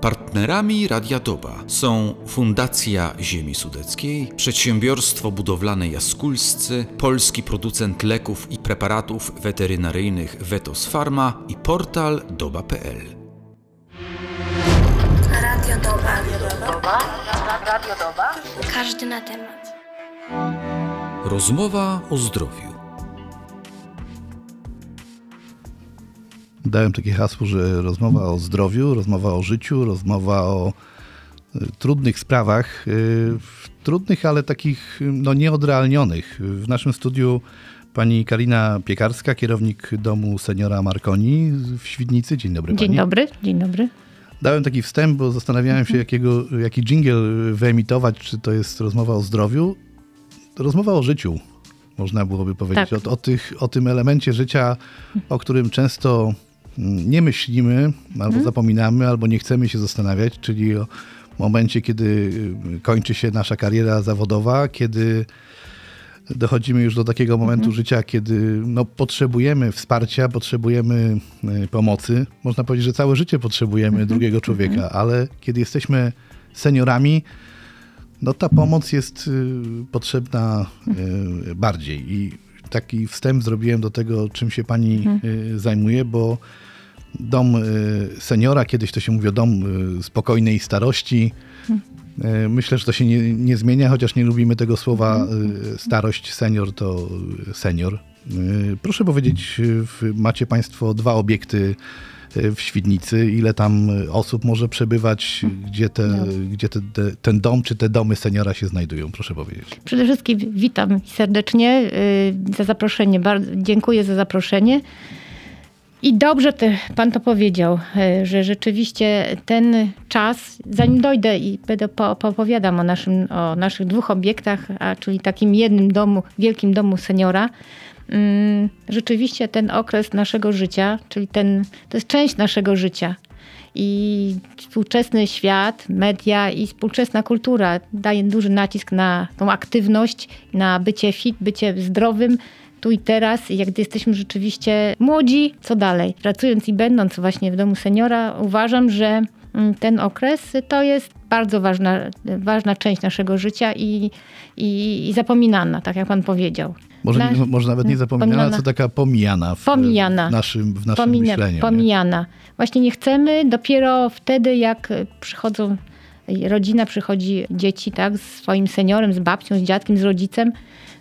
Partnerami Radia Doba są Fundacja Ziemi Sudeckiej, Przedsiębiorstwo Budowlane Jaskulscy, polski producent leków i preparatów weterynaryjnych Vetos Pharma i portal doba.pl. Radio Doba. Radio Doba. Każdy na temat. Rozmowa o zdrowiu. Dałem takie hasło, że rozmowa o zdrowiu, rozmowa o życiu, rozmowa o y, trudnych sprawach, y, trudnych, ale takich no, nieodrealnionych. W naszym studiu pani Karina Piekarska, kierownik domu seniora Marconi w Świdnicy. Dzień dobry Dzień pani. dobry, dzień dobry. Dałem taki wstęp, bo zastanawiałem się, jakiego, jaki dżingiel wyemitować, czy to jest rozmowa o zdrowiu. Rozmowa o życiu, można byłoby powiedzieć. Tak. O, o, tych, o tym elemencie życia, o którym często nie myślimy, albo zapominamy, albo nie chcemy się zastanawiać, czyli o momencie, kiedy y, kończy się nasza kariera zawodowa, kiedy dochodzimy już do takiego momentu życia, kiedy no, potrzebujemy wsparcia, potrzebujemy y, pomocy. Można powiedzieć, że całe życie potrzebujemy drugiego człowieka, ale kiedy jesteśmy seniorami, no ta pomoc jest y, potrzebna bardziej. I taki wstęp zrobiłem do tego, czym się pani zajmuje, bo dom y, seniora, kiedyś to się mówi o dom y, spokojnej starości. Y, Myślę, że to się nie, nie zmienia, chociaż nie lubimy tego słowa y, starość, senior to senior. Proszę powiedzieć, macie Państwo dwa obiekty w Świdnicy. Ile tam osób może przebywać? Gdzie, te, gdzie te, te, ten dom czy te domy seniora się znajdują? Proszę powiedzieć. Przede wszystkim witam serdecznie za zaproszenie. Dziękuję za zaproszenie. I dobrze te, pan to powiedział, y, że rzeczywiście ten czas, zanim dojdę i będę po, o, naszym, o naszych dwóch obiektach, a czyli takim jednym domu, wielkim domu seniora, mm, rzeczywiście ten okres naszego życia, czyli ten, to jest część naszego życia. I współczesny świat, media i współczesna kultura daje duży nacisk na tą aktywność, na bycie fit, bycie zdrowym tu i teraz. Jak gdy jesteśmy rzeczywiście młodzi, co dalej? Pracując i będąc właśnie w domu seniora, uważam, że mm, ten okres to jest bardzo ważna, ważna część naszego życia i, i, i zapominana, tak jak pan powiedział. Może, nie, może nawet nie zapominana, pomijana. co taka pomijana w, Pomijana. w naszym, w naszym Pomina- myśleniu. nie? Pomijana. Właśnie nie chcemy dopiero wtedy, jak przychodzą, rodzina przychodzi, dzieci, tak, z swoim seniorem, z babcią, z dziadkiem, z rodzicem,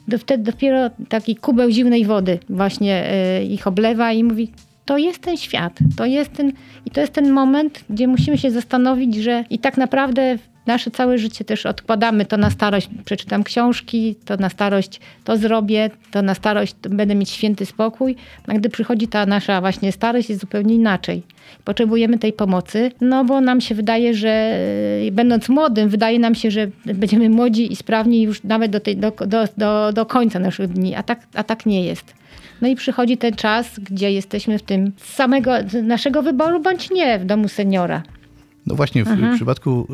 do, wtedy dopiero taki kubeł zimnej wody właśnie y, ich oblewa i mówi, to jest ten świat, to jest ten, i to jest ten moment, gdzie musimy się zastanowić, że i tak naprawdę nasze całe życie też odkładamy to na starość. Przeczytam książki, to na starość to zrobię, to na starość będę mieć święty spokój. A gdy przychodzi ta nasza właśnie starość, jest zupełnie inaczej. Potrzebujemy tej pomocy, no bo nam się wydaje, że yy, będąc młodym, wydaje nam się, że będziemy młodzi i sprawni już nawet do, tej, do, do, do, do końca naszych dni, a tak, a tak nie jest. No i przychodzi ten czas, gdzie jesteśmy w tym samego naszego wyboru, bądź nie, w domu seniora. No właśnie, w, Mhm. przypadku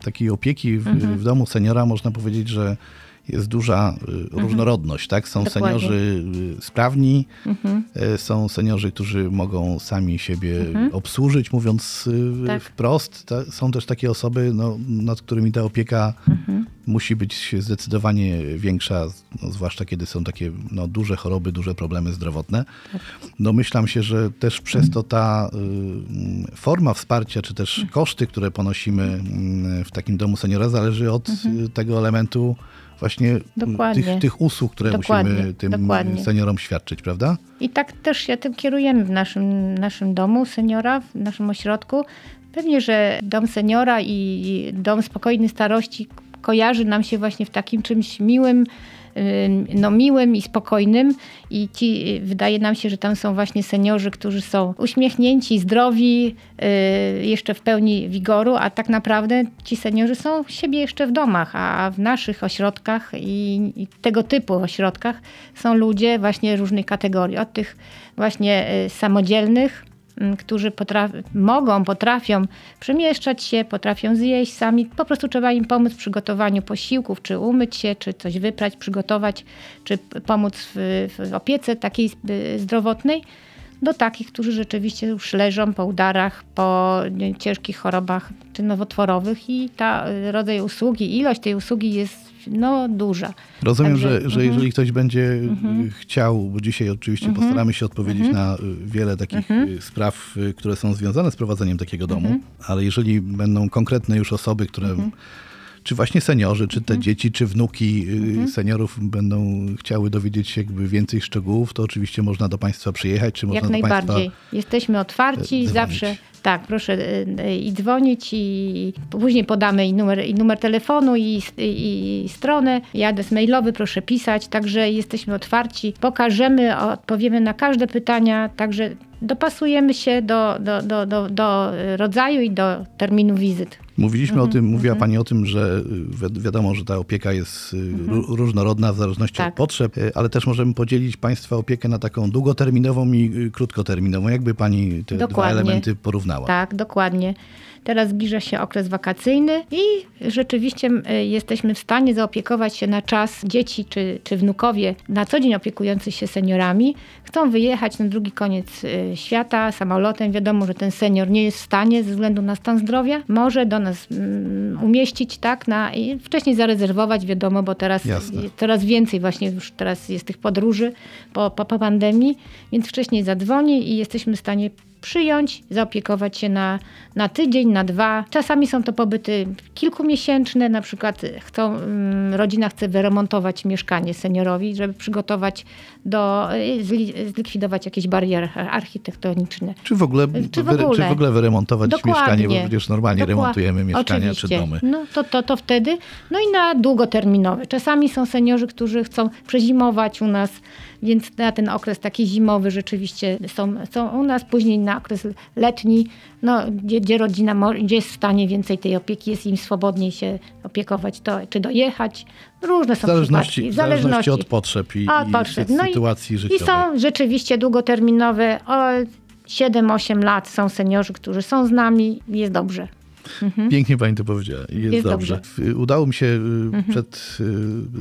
y, takiej opieki w, w domu seniora można powiedzieć, że jest duża y, różnorodność, tak? Są Mhm. Dokładnie. Mhm. seniorzy y, sprawni, y, są seniorzy, którzy mogą sami siebie obsłużyć, mówiąc Tak. wprost. Są też takie osoby, no, nad którymi ta opieka Mhm. musi być zdecydowanie większa, no, zwłaszcza kiedy są takie no, duże choroby, duże problemy zdrowotne. Domyślam się, że też przez to ta y, forma wsparcia, czy też koszty, które ponosimy y, w takim domu seniora, zależy od y, tego elementu właśnie tych, tych usług, które Dokładnie, musimy tym dokładnie. seniorom świadczyć, prawda? I tak też się tym kierujemy w naszym, naszym domu seniora, w naszym ośrodku. Pewnie, że dom seniora i dom spokojnej starości kojarzy nam się właśnie w takim czymś miłym, ym, no miłym i spokojnym. I ci, y, wydaje nam się, że tam są właśnie seniorzy, którzy są uśmiechnięci, zdrowi, y, jeszcze w pełni wigoru, a tak naprawdę ci seniorzy są siebie jeszcze w domach, a w naszych ośrodkach i, i tego typu ośrodkach są ludzie właśnie różnych kategorii, od tych właśnie y, samodzielnych, którzy potraf- mogą, potrafią przemieszczać się, potrafią zjeść sami. Po prostu trzeba im pomóc w przygotowaniu posiłków, czy umyć się, czy coś wyprać, przygotować, czy pomóc w, w opiece takiej y, zdrowotnej. Do takich, którzy rzeczywiście już leżą po udarach, po ciężkich chorobach czy nowotworowych i ta y, rodzaj usługi, ilość tej usługi jest no, duża. Rozumiem, Także- że, że mhm. jeżeli ktoś będzie y, chciał, bo dzisiaj oczywiście postaramy się odpowiedzieć Mhm. na y, wiele takich spraw, które są związane z prowadzeniem takiego domu, Mhm. ale jeżeli będą konkretne już osoby, które, czy właśnie seniorzy, czy Mhm. te dzieci, czy wnuki y, seniorów będą chciały dowiedzieć się jakby więcej szczegółów, to oczywiście można do Państwa przyjechać, czy można Jak do najbardziej. Państwa... Jesteśmy otwarci, dzwonić. zawsze tak, proszę y, y, i dzwonić i później podamy i numer, i numer telefonu i, i, i stronę, i adres mailowy, proszę pisać, także jesteśmy otwarci, pokażemy, odpowiemy na każde pytania, także dopasujemy się do, do, do, do, do rodzaju i do terminu wizyt. Mówiliśmy Mhm, o tym, mówiła Pani o tym, że y, wi- wiadomo, że ta opieka jest y, ró- różnorodna w zależności Mhm. Tak. od potrzeb, y, ale też możemy podzielić Państwa opiekę na taką długoterminową i krótkoterminową. Jakby Pani te dwa Dokładnie. elementy porównała? Tak, dokładnie. Teraz zbliża się okres wakacyjny i rzeczywiście y, jesteśmy w stanie zaopiekować się na czas dzieci czy, czy wnukowie na co dzień opiekujący się seniorami. Chcą wyjechać na drugi koniec y, świata samolotem. Wiadomo, że ten senior nie jest w stanie ze względu na stan zdrowia. Może do nas umieścić, tak, na, i wcześniej zarezerwować, wiadomo, bo teraz Jasne. coraz więcej właśnie już teraz jest tych podróży po, po, po pandemii, więc wcześniej zadzwoni i jesteśmy w stanie przyjąć, zaopiekować się na, na tydzień, na dwa. Czasami są to pobyty kilkumiesięczne, na przykład chcą, mm, rodzina chce wyremontować mieszkanie seniorowi, żeby przygotować do, y, zli- zlikwidować jakieś bariery architektoniczne. Czy w ogóle, Czy w ogóle? czy w ogóle wyremontować Dokładnie. mieszkanie, bo przecież normalnie Dokła- remontujemy mieszkania Oczywiście. czy domy. No to, to, to wtedy. No i na długoterminowe. Czasami są seniorzy, którzy chcą przezimować u nas, więc na ten okres taki zimowy rzeczywiście są, są u nas. Później na okres letni, no, gdzie, gdzie rodzina mo- gdzie jest w stanie więcej tej opieki, jest im swobodniej się opiekować, to, czy dojechać. Różne są zależności, przypadki. w zależności od potrzeb i, Od i potrzeb. No i- sytuacji I życiowej. są rzeczywiście długoterminowe. O 7-8 lat są seniorzy, którzy są z nami. Jest dobrze. Pięknie pani to powiedziała. Jest, Jest dobrze. W- Udało mi się y, przed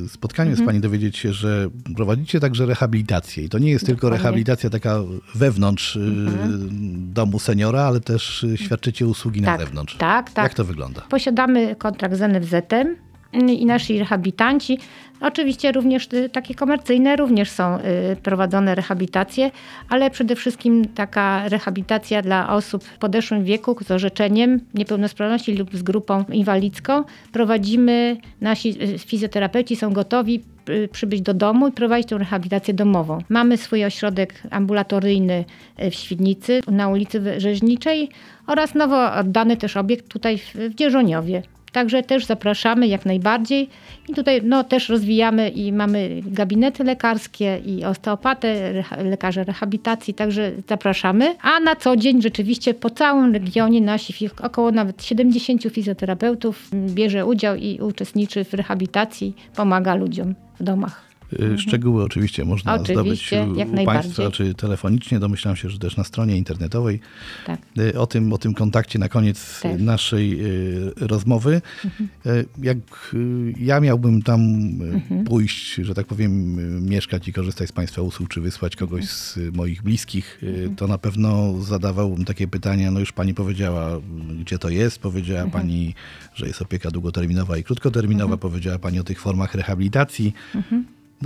y, spotkaniem z pani dowiedzieć się, że prowadzicie także rehabilitację. I to nie jest tylko Dokładnie. rehabilitacja taka wewnątrz y, domu seniora, ale też y, świadczycie usługi na Tak, zewnątrz. tak, tak. Jak to wygląda? Posiadamy kontrakt z NFZ-em i nasi rehabilitanci. Oczywiście również y, takie komercyjne również są y, prowadzone rehabilitacje, ale przede wszystkim taka rehabilitacja dla osób w podeszłym wieku z orzeczeniem niepełnosprawności lub z grupą inwalidzką. Prowadzimy, nasi y, fizjoterapeuci są gotowi przybyć do domu i prowadzić tą rehabilitację domową. Mamy swój ośrodek ambulatoryjny w Świdnicy na ulicy Rzeźniczej oraz nowo oddany też obiekt tutaj w Dzierżoniowie. Także też zapraszamy jak najbardziej. I tutaj no, też rozwijamy i mamy gabinety lekarskie i osteopatę, reha- lekarze rehabilitacji, także zapraszamy. A na co dzień rzeczywiście po całym regionie nasi około nawet 70 fizjoterapeutów m, bierze udział i uczestniczy w rehabilitacji, pomaga ludziom w domach. Y, Szczegóły oczywiście można Mhm. Oczywiście, zdobyć u-. Państwa, czy telefonicznie. Domyślam się, że też na stronie internetowej. Tak. Y, O tym, o tym kontakcie na koniec Też. Mhm. naszej y, rozmowy. Y, Jak ja miałbym tam Mhm. pójść, że tak powiem, mieszkać i korzystać z Państwa usług, czy wysłać kogoś Mhm. z y, moich bliskich, y, to na pewno zadawałbym takie pytania. No już Pani powiedziała, gdzie to jest. Powiedziała Mhm. Pani, że jest opieka długoterminowa i krótkoterminowa. Powiedziała Pani o tych formach rehabilitacji.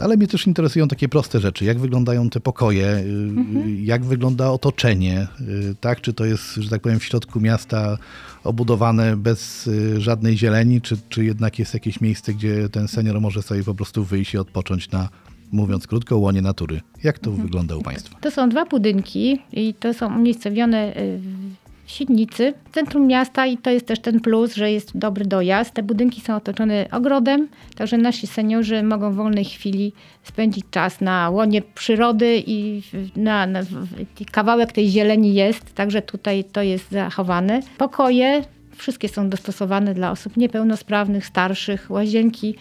Ale mnie też interesują takie proste rzeczy. Jak wyglądają te pokoje, y, Mhm. jak wygląda otoczenie, y, tak? Czy to jest, że tak powiem, w środku miasta obudowane bez y, żadnej zieleni, czy, czy jednak jest jakieś miejsce, gdzie ten senior może sobie po prostu wyjść i odpocząć na, mówiąc krótko, łonie natury. Jak to Mhm. wygląda u Państwa? To są dwa budynki i to są umiejscowione w Świdnicy, w centrum miasta i to jest też ten plus, że jest dobry dojazd. Te budynki są otoczone ogrodem, także nasi seniorzy mogą w wolnej chwili spędzić czas na łonie przyrody i na, na, kawałek tej zieleni jest, także tutaj to jest zachowane. Pokoje Wszystkie są dostosowane dla osób niepełnosprawnych, starszych. Łazienki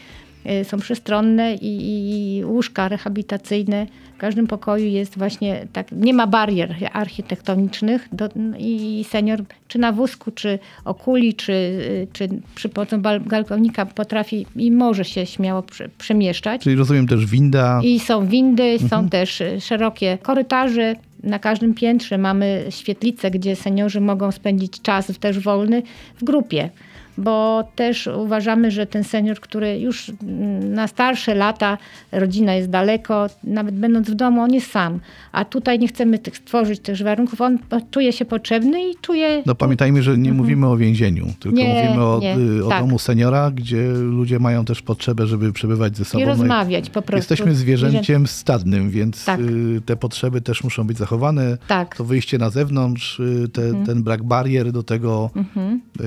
są przestronne i, i, łóżka rehabilitacyjne. W każdym pokoju jest właśnie tak, nie ma barier architektonicznych do, i senior czy na wózku, czy okuli, czy, y, czy przy pomocą balkonika potrafi i może się śmiało prze, przemieszczać. Czyli rozumiem też winda. I są windy, są też y, szerokie korytarze, na każdym piętrze mamy świetlicę, gdzie seniorzy mogą spędzić czas też wolny w grupie. Bo też uważamy, że ten senior, który już na starsze lata, rodzina jest daleko, nawet będąc w domu, on jest sam. A tutaj nie chcemy tych stworzyć tych warunków. On czuje się potrzebny i czuje. No pamiętajmy, że nie mówimy o więzieniu, tylko Mhm. Nie, mówimy o, nie, y, o tak. domu seniora, gdzie ludzie mają też potrzebę, żeby przebywać ze sobą. I No rozmawiać po prostu. Jesteśmy zwierzęciem stadnym, więc Tak. y, te potrzeby też muszą być zachowane. Tak. Mhm. To wyjście na zewnątrz, y, te, ten brak barier do tego,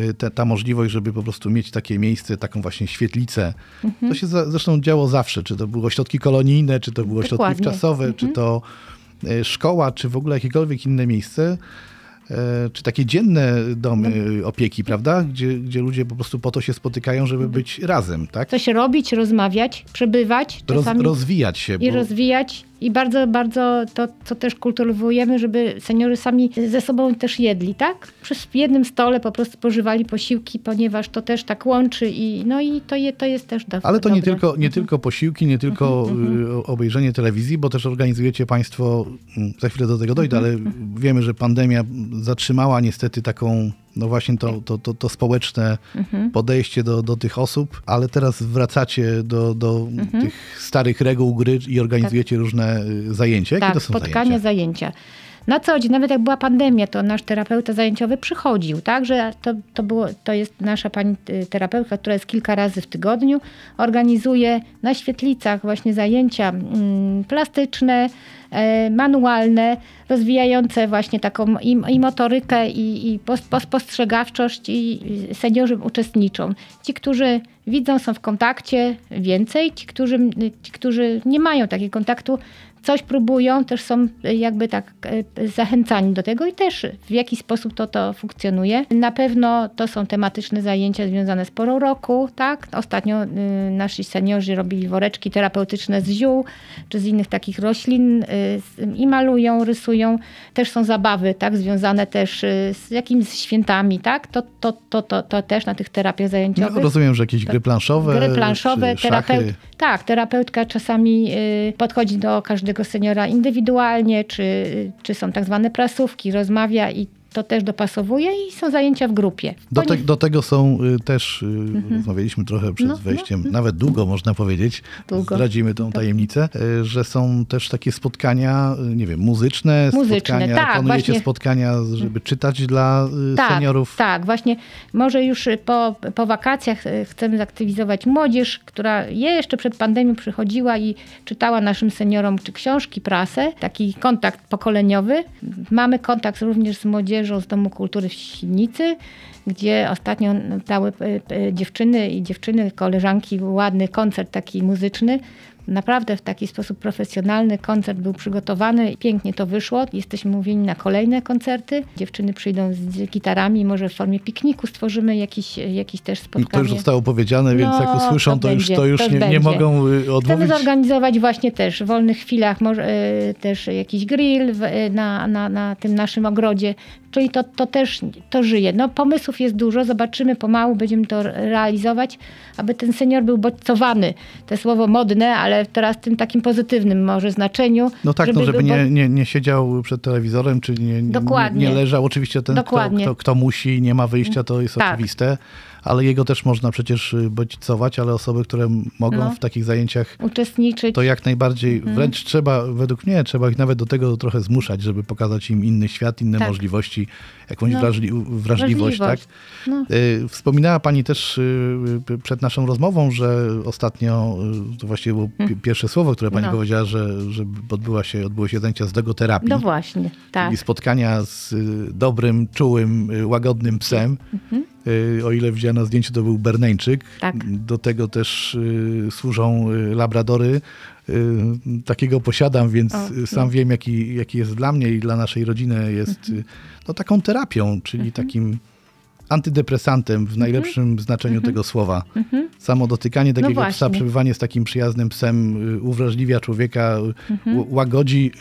y, te, ta możliwość, żeby po prostu mieć takie miejsce, taką właśnie świetlicę. Mhm. To się za, zresztą działo zawsze, czy to były ośrodki kolonijne, czy to były ośrodki Dokładnie. Mhm. wczasowe, czy to y, szkoła, czy w ogóle jakiekolwiek inne miejsce. e, Czy takie dzienne domy No. opieki, prawda? Gdzie, gdzie ludzie po prostu po to się spotykają, żeby być razem, tak? Coś robić, rozmawiać, przebywać. Roz, rozwijać się. i bo- rozwijać. I bardzo, bardzo to, co też kultywujemy, żeby seniorzy sami ze sobą też jedli, tak? Przy jednym stole po prostu spożywali posiłki, ponieważ to też tak łączy i no i to, je, to jest też do, Ale to nie dobre. tylko, nie tylko posiłki, nie tylko y, obejrzenie telewizji, bo też organizujecie Państwo, mm, za chwilę do tego dojdę, ale wiemy, że pandemia zatrzymała niestety taką, no właśnie to, to, to, to społeczne podejście do, do tych osób, ale teraz wracacie do, do tych starych reguł gry i organizujecie różne y, zajęcia. Jakie tak, to są spotkania, zajęcia? zajęcia. Na co dzień, nawet jak była pandemia, to nasz terapeuta zajęciowy przychodził, tak, że to, to, było, to jest nasza pani y, terapeutka, która jest kilka razy w tygodniu, organizuje na świetlicach właśnie zajęcia mm, plastyczne, e, manualne, rozwijające właśnie taką i, i motorykę, i, i pos- pos- postrzegawczość, i i seniorzy uczestniczą. Ci, którzy widzą, są w kontakcie więcej, ci, którzy, ci, którzy nie mają takiego kontaktu, coś próbują, też są e, jakby tak e, zachęcani do tego i też w jaki sposób to, to funkcjonuje. Na pewno to są tematyczne zajęcia związane z porą roku, tak? Ostatnio y, nasi seniorzy robili woreczki terapeutyczne z ziół, czy z innych takich roślin y, i malują, rysują. Też są zabawy, tak? Związane też y, z jakimiś świętami, tak? To, to, to, to, to też na tych terapiach zajęciowych. No, rozumiem, że jakieś gry planszowe, Gry planszowe, terapeut, tak, terapeutka czasami podchodzi do każdego seniora indywidualnie, czy, czy są tak zwane prasówki, rozmawia i to też dopasowuje i są zajęcia w grupie. Do, te, do tego są y, też, y, rozmawialiśmy trochę przed No, no, wejściem, nawet długo można powiedzieć, Długo. zdradzimy tą tajemnicę, y, że są też takie spotkania, y, nie wiem, muzyczne, Muzyczne, spotkania, tak, planujecie właśnie. spotkania, żeby czytać dla y, tak, seniorów. Tak, właśnie może już po, po wakacjach y, chcemy zaktywizować młodzież, która jeszcze przed pandemią przychodziła i czytała naszym seniorom czy książki, prasę, taki kontakt pokoleniowy. Mamy kontakt również z młodzieżą z Domu Kultury w Świdnicy, gdzie ostatnio dały y, y, dziewczyny i dziewczyny, koleżanki ładny koncert taki muzyczny. Naprawdę w taki sposób profesjonalny koncert był przygotowany pięknie to wyszło. Jesteśmy mówieni na kolejne koncerty. Dziewczyny przyjdą z gitarami, może w formie pikniku stworzymy jakiś, jakiś też spotkanie. To już zostało powiedziane, więc No, jak usłyszą, to to, już, będzie, to już to nie, nie będzie. mogą y, Chcemy odmówić. zorganizować właśnie też w wolnych chwilach może, y, też jakiś grill y, na, na, na tym naszym ogrodzie. Czyli to, to też to żyje. No, pomysłów jest dużo, zobaczymy pomału, będziemy to realizować, aby ten senior był bodźcowany. To słowo modne, ale teraz w tym takim pozytywnym może znaczeniu. No tak, żeby, no, żeby nie, nie, nie siedział przed telewizorem, czy nie, nie, Dokładnie. nie leżał. Oczywiście ten, kto, kto, kto musi, nie ma wyjścia, to jest Tak. oczywiste, ale jego też można przecież y, bodźcować, ale osoby, które mogą No. w takich zajęciach uczestniczyć. to jak najbardziej, Mhm. wręcz trzeba, według mnie, trzeba ich nawet do tego trochę zmuszać, żeby pokazać im inny świat, inne Tak. możliwości, jakąś No. wrażli, wrażliwość, tak? Wrażliwość. No. Y, Wspominała Pani też y, przed naszą rozmową, że ostatnio, to właściwie było pi- pierwsze słowo, które Pani No. powiedziała, że, że odbyła się, odbyły się zajęcia z logoterapii. No właśnie, tak. Czyli spotkania z y, dobrym, czułym, y, łagodnym psem. Y, O ile widziałem na zdjęciu, to był Berneńczyk. Tak. Do tego też służą labradory. Takiego posiadam, więc O, y, sam wiem, jaki, jaki jest dla mnie i dla naszej rodziny. Jest Mhm. no, taką terapią, czyli takim antydepresantem w najlepszym znaczeniu tego słowa. Samo dotykanie takiego psa, Mhm. No właśnie. przebywanie z takim przyjaznym psem y, uwrażliwia człowieka, y, Mhm. łagodzi,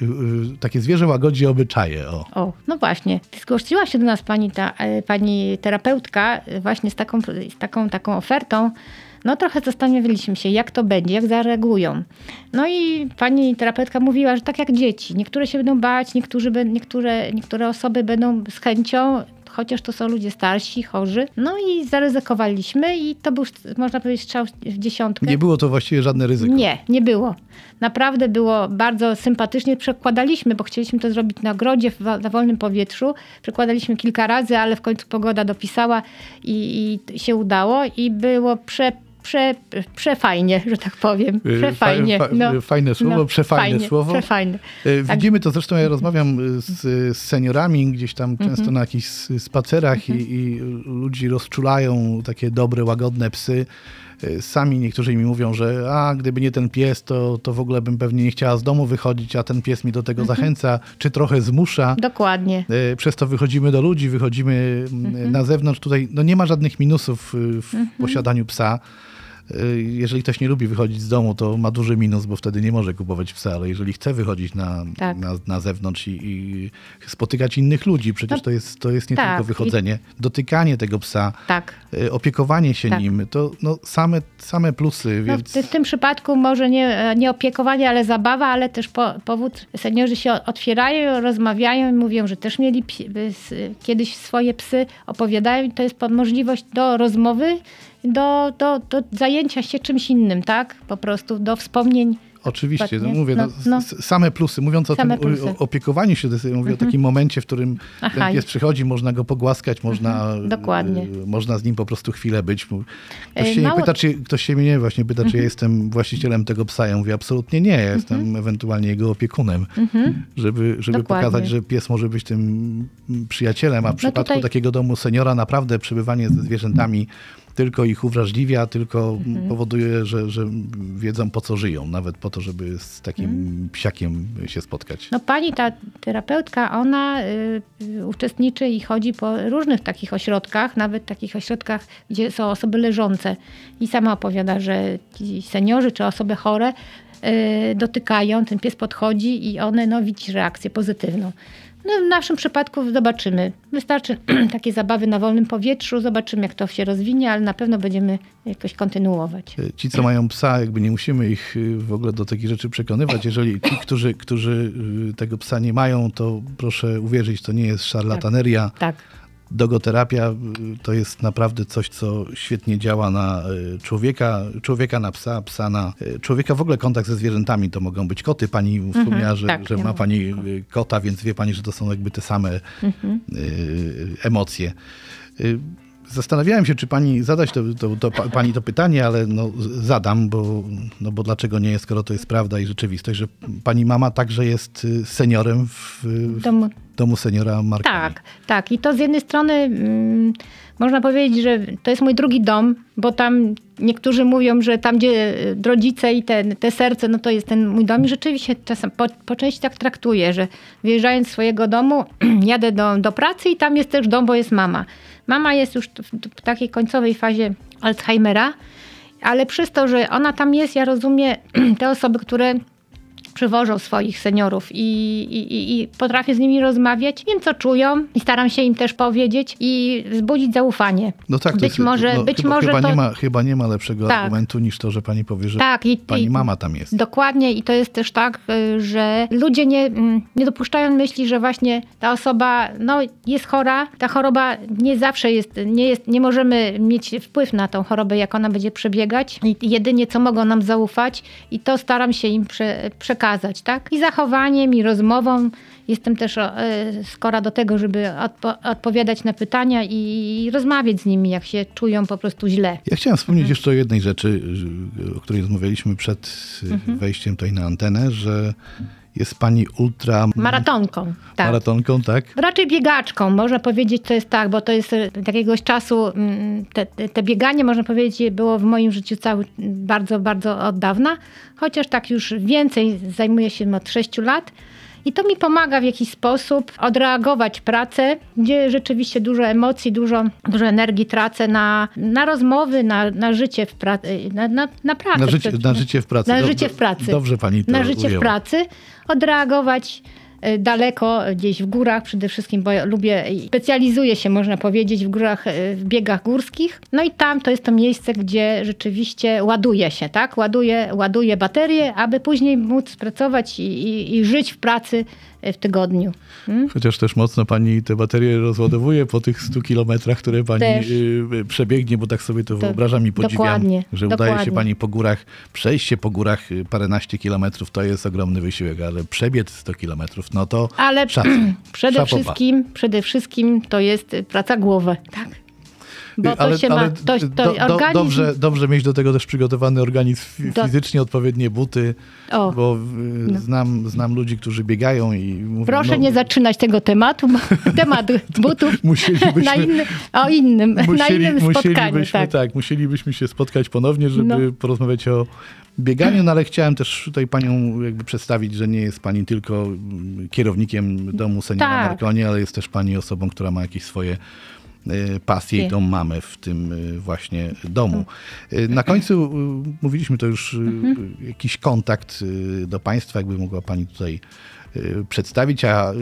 y, takie zwierzę łagodzi obyczaje. O. O, no właśnie. Zgłosiła się do nas pani, ta, e, pani terapeutka właśnie z taką, z taką, taką ofertą No trochę zastanawialiśmy się, jak to będzie, jak zareagują. No i pani terapeutka mówiła, że tak jak dzieci. Niektóre się będą bać, niektórzy, niektóre, niektóre osoby będą z chęcią, chociaż to są ludzie starsi, chorzy. No i zaryzykowaliśmy i to był, można powiedzieć, strzał w dziesiątkę. Nie było to właściwie żadne ryzyko. Nie, nie było. Naprawdę było bardzo sympatycznie. Przekładaliśmy, bo chcieliśmy to zrobić na ogrodzie, w, na wolnym powietrzu. Przekładaliśmy kilka razy, ale w końcu pogoda dopisała i, i się udało. I było prze, prze, przefajnie, że tak powiem. Y, Przefajnie. fa- fa- no. fajne słowo, przefajne fajnie, słowo. Przefajne. E, Tak. Widzimy to, zresztą ja rozmawiam y, z, z seniorami gdzieś tam Mhm. często na jakichś spacerach i, i ludzi rozczulają takie dobre, łagodne psy. Sami niektórzy mi mówią, że a gdyby nie ten pies, to, to w ogóle bym pewnie nie chciała z domu wychodzić, a ten pies mi do tego Mhm. zachęca, czy trochę zmusza. Dokładnie. Przez to wychodzimy do ludzi, wychodzimy mm, Mhm. na zewnątrz. Tutaj no nie ma żadnych minusów y, w posiadaniu psa. Y, Jeżeli ktoś nie lubi wychodzić z domu, to ma duży minus, bo wtedy nie może kupować psa, ale jeżeli chce wychodzić na, Tak. na, na zewnątrz i, i spotykać innych ludzi, przecież No, to jest, to jest nie tak. tylko wychodzenie, dotykanie tego psa, Tak. y, opiekowanie się Tak. nim, to no, same, same plusy, No, więc... w, w tym przypadku może nie, nie opiekowanie, ale zabawa, ale też po, powód. Seniorzy się otwierają, rozmawiają i mówią, że też mieli s- kiedyś swoje psy, opowiadają i to jest możliwość do rozmowy, do, do, do zajęcia się czymś innym, tak? Po prostu do wspomnień. Oczywiście, no mówię, no, No, no. same plusy. Mówiąc o tym plusy. o opiekowaniu się, mówię o takim momencie, w którym Aha, ten pies przychodzi, można go pogłaskać, można, dokładnie. y, można z nim po prostu chwilę być. Ktoś E, się, mnie mało- pyta, czy, ktoś się mnie właśnie pyta, czy ja jestem właścicielem tego psa. Ja mówię, absolutnie nie, ja jestem ewentualnie jego opiekunem, żeby, żeby Dokładnie. pokazać, że pies może być tym przyjacielem, a w przypadku tutaj- takiego domu seniora naprawdę przebywanie ze zwierzętami tylko ich uwrażliwia, tylko Mhm. powoduje, że, że wiedzą po co żyją, nawet po to, żeby z takim Mhm. psiakiem się spotkać. No pani ta terapeutka, ona y, uczestniczy i chodzi po różnych takich ośrodkach, nawet takich ośrodkach, gdzie są osoby leżące. I sama opowiada, że ci seniorzy czy osoby chore y, dotykają, ten pies podchodzi i one no, widzi reakcję pozytywną. No, w naszym przypadku zobaczymy. Wystarczy takie zabawy na wolnym powietrzu, zobaczymy jak to się rozwinie, ale na pewno będziemy jakoś kontynuować. Ci, co mają psa, jakby nie musimy ich y, w ogóle do takich rzeczy przekonywać. Jeżeli ci, którzy, którzy y, tego psa nie mają, to proszę uwierzyć, to nie jest szarlataneria. Tak. Dogoterapia y, to jest naprawdę coś, co świetnie działa na y, człowieka, człowieka na psa, psa na y, człowieka. W ogóle kontakt ze zwierzętami to mogą być koty. Pani wspomniała, że, tak, że ma pani kota, więc wie pani, że to są jakby te same y, emocje. Y, Zastanawiałem się, czy pani zadać to, to, to, pa- pani to pytanie, ale no, zadam, bo, no, bo dlaczego nie, skoro to jest prawda i rzeczywistość, że pani mama także jest y, seniorem w, w Domu- domu seniora Marka. Tak, tak. I to z jednej strony mm, można powiedzieć, że to jest mój drugi dom, bo tam niektórzy mówią, że tam, gdzie y, rodzice i te, te serce, no to jest ten mój dom. I rzeczywiście czasem po, po części tak traktuję, że wyjeżdżając z swojego domu, jadę do, do pracy i tam jest też dom, bo jest mama. Mama jest już w, takiej końcowej fazie Alzheimera, ale przez to, że ona tam jest, ja rozumiem te osoby, które przywożą swoich seniorów i, i, i- potrafię z nimi rozmawiać. Wiem, co czują i staram się im też powiedzieć i wzbudzić zaufanie. No tak, być jest, może, no, być chyba, może chyba, to... nie ma, chyba nie ma lepszego Tak. argumentu niż to, że pani powie, że Tak, i, pani i, mama tam jest. Dokładnie i to jest też tak, y, że ludzie nie, mm, nie dopuszczają myśli, że właśnie ta osoba no, jest chora. Ta choroba nie zawsze jest nie, jest, nie możemy mieć wpływ na tą chorobę, jak ona będzie przebiegać. I jedynie co mogą nam zaufać i to staram się im prze, przekazać, tak? I zachowaniem, i rozmową. Jestem też y, skora do tego, żeby odpo- odpowiadać na pytania i rozmawiać z nimi, jak się czują po prostu źle. Ja chciałem wspomnieć Mhm. jeszcze o jednej rzeczy, o której rozmawialiśmy przed Mhm. wejściem tutaj na antenę, że jest pani ultra Maratonką. Tak. maratonką, tak? Raczej biegaczką, można powiedzieć, to jest tak, bo to jest e, od jakiegoś czasu, mm, te, te- te bieganie, można powiedzieć, było w moim życiu cały, bardzo, bardzo od dawna, chociaż tak już więcej zajmuję się od 6 lat. I to mi pomaga w jakiś sposób odreagować pracę, gdzie rzeczywiście dużo emocji, dużo, dużo energii tracę na, na rozmowy, na, na życie w pracy, na, na, na pracę. Na życie, na życie w pracy. Na Dobrze- życie w pracy. Dobrze pani to Na życie ujęła. w pracy. Odreagować daleko, gdzieś w górach przede wszystkim, bo ja lubię, specjalizuję się, można powiedzieć, w górach, e, w biegach górskich. No i tam to jest to miejsce, gdzie rzeczywiście ładuje się, tak? Ładuje, ładuje baterię, aby później móc pracować i, i, i żyć w pracy e, w tygodniu. Hmm? Chociaż też mocno pani te baterie rozładowuje po tych 100 kilometrach, które pani Też. y, przebiegnie, bo tak sobie to, wyobrażam i podziwiam, dokładnie, że udaje się dokładnie. pani po górach, przejście po górach y, paręnaście kilometrów to jest ogromny wysiłek, ale przebiec 100 kilometrów, no to Ale szacun. przede wszystkim, przede wszystkim to jest praca głowy, tak? Bo to Ale- się ale ma, to, to do- organizm... dobrze, dobrze mieć do tego też przygotowany organizm fi- Do- fizycznie, odpowiednie buty, O, bo y, znam, znam ludzi, którzy biegają i mówią, Proszę no, nie zaczynać tego tematu, temat butów na inny, o innym, na Musieli, innym spotkaniu. musielibyśmy, Tak. tak. musielibyśmy się spotkać ponownie, żeby No. porozmawiać o bieganiu, no ale chciałem też tutaj panią jakby przedstawić, że nie jest pani tylko kierownikiem domu seniora Tak. Marconi, ale jest też pani osobą, która ma jakieś swoje e, pasje i tą mamy w tym e, właśnie domu. E, Na końcu mówiliśmy to już, Mhm. jakiś kontakt do państwa, jakby mogła pani tutaj przedstawić, a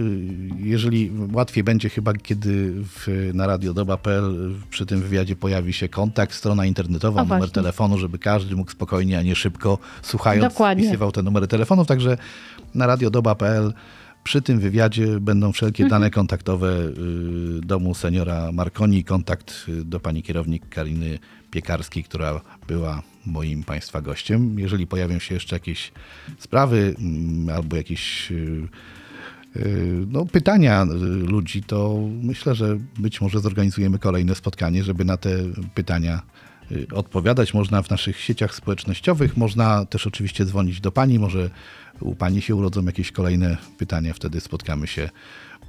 jeżeli łatwiej będzie chyba, kiedy w, na radiodoba.pl przy tym wywiadzie pojawi się kontakt, strona internetowa, O, numer właśnie. telefonu, żeby każdy mógł spokojnie, a nie szybko słuchając, Dokładnie. wpisywał te numery telefonów, także na radiodoba.pl przy tym wywiadzie będą wszelkie Mhm. dane kontaktowe y, domu seniora Marconi, kontakt y, do pani kierownik Kariny Piekarskiej, która była moim państwa gościem. Jeżeli pojawią się jeszcze jakieś sprawy mm, albo jakieś y, no, pytania ludzi, to myślę, że być może zorganizujemy kolejne spotkanie, żeby na te pytania odpowiadać. Można w naszych sieciach społecznościowych, można też oczywiście dzwonić do pani, może u pani się urodzą jakieś kolejne pytania, wtedy spotkamy się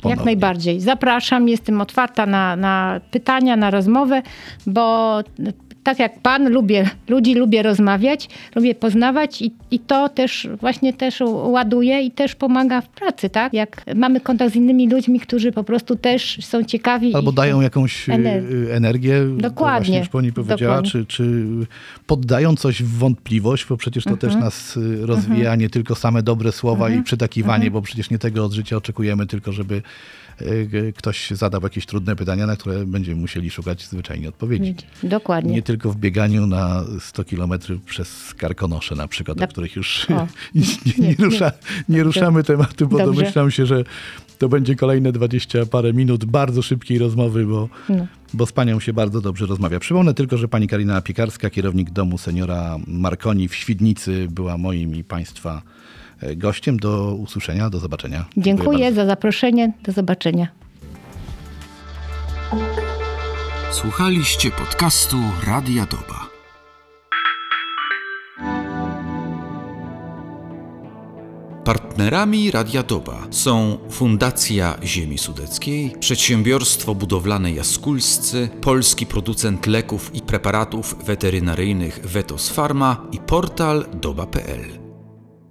ponownie. Jak najbardziej. Zapraszam, jestem otwarta na, na pytania, na rozmowę, bo tak jak pan, lubię ludzi, lubię rozmawiać, lubię poznawać i, i to też właśnie też ładuje i też pomaga w pracy, tak? Jak mamy kontakt z innymi ludźmi, którzy po prostu też są ciekawi. Albo dają jakąś y, Ener- energię, to Dokładnie. właśnie już pani powiedziała, Dokładnie. czy, czy poddają coś w wątpliwość, bo przecież to Mhm. też nas y, rozwija, nie tylko same dobre słowa i przytakiwanie, Mhm. bo przecież nie tego od życia oczekujemy, tylko żeby y, y, ktoś zadał jakieś trudne pytania, na które będziemy musieli szukać zwyczajnie odpowiedzi. Dokładnie. Nie tylko w bieganiu na 100 kilometrów przez Karkonosze na przykład, o których już O. nie, nie, Nie, rusza, nie ruszamy tematu, bo Dobrze. domyślam się, że to będzie kolejne 20 parę minut bardzo szybkiej rozmowy, bo, No. bo z panią się bardzo dobrze rozmawia. Przypomnę tylko, że pani Karina Piekarska, kierownik domu seniora Marconi w Świdnicy, była moim i państwa gościem. Do usłyszenia, do zobaczenia. Dziękuję bardzo. za zaproszenie. Do zobaczenia. Słuchaliście podcastu Radia Doba. Partnerami Radia Doba są Fundacja Ziemi Sudeckiej, Przedsiębiorstwo Budowlane Jaskulscy, polski producent leków i preparatów weterynaryjnych Vetos Pharma i portal doba.pl.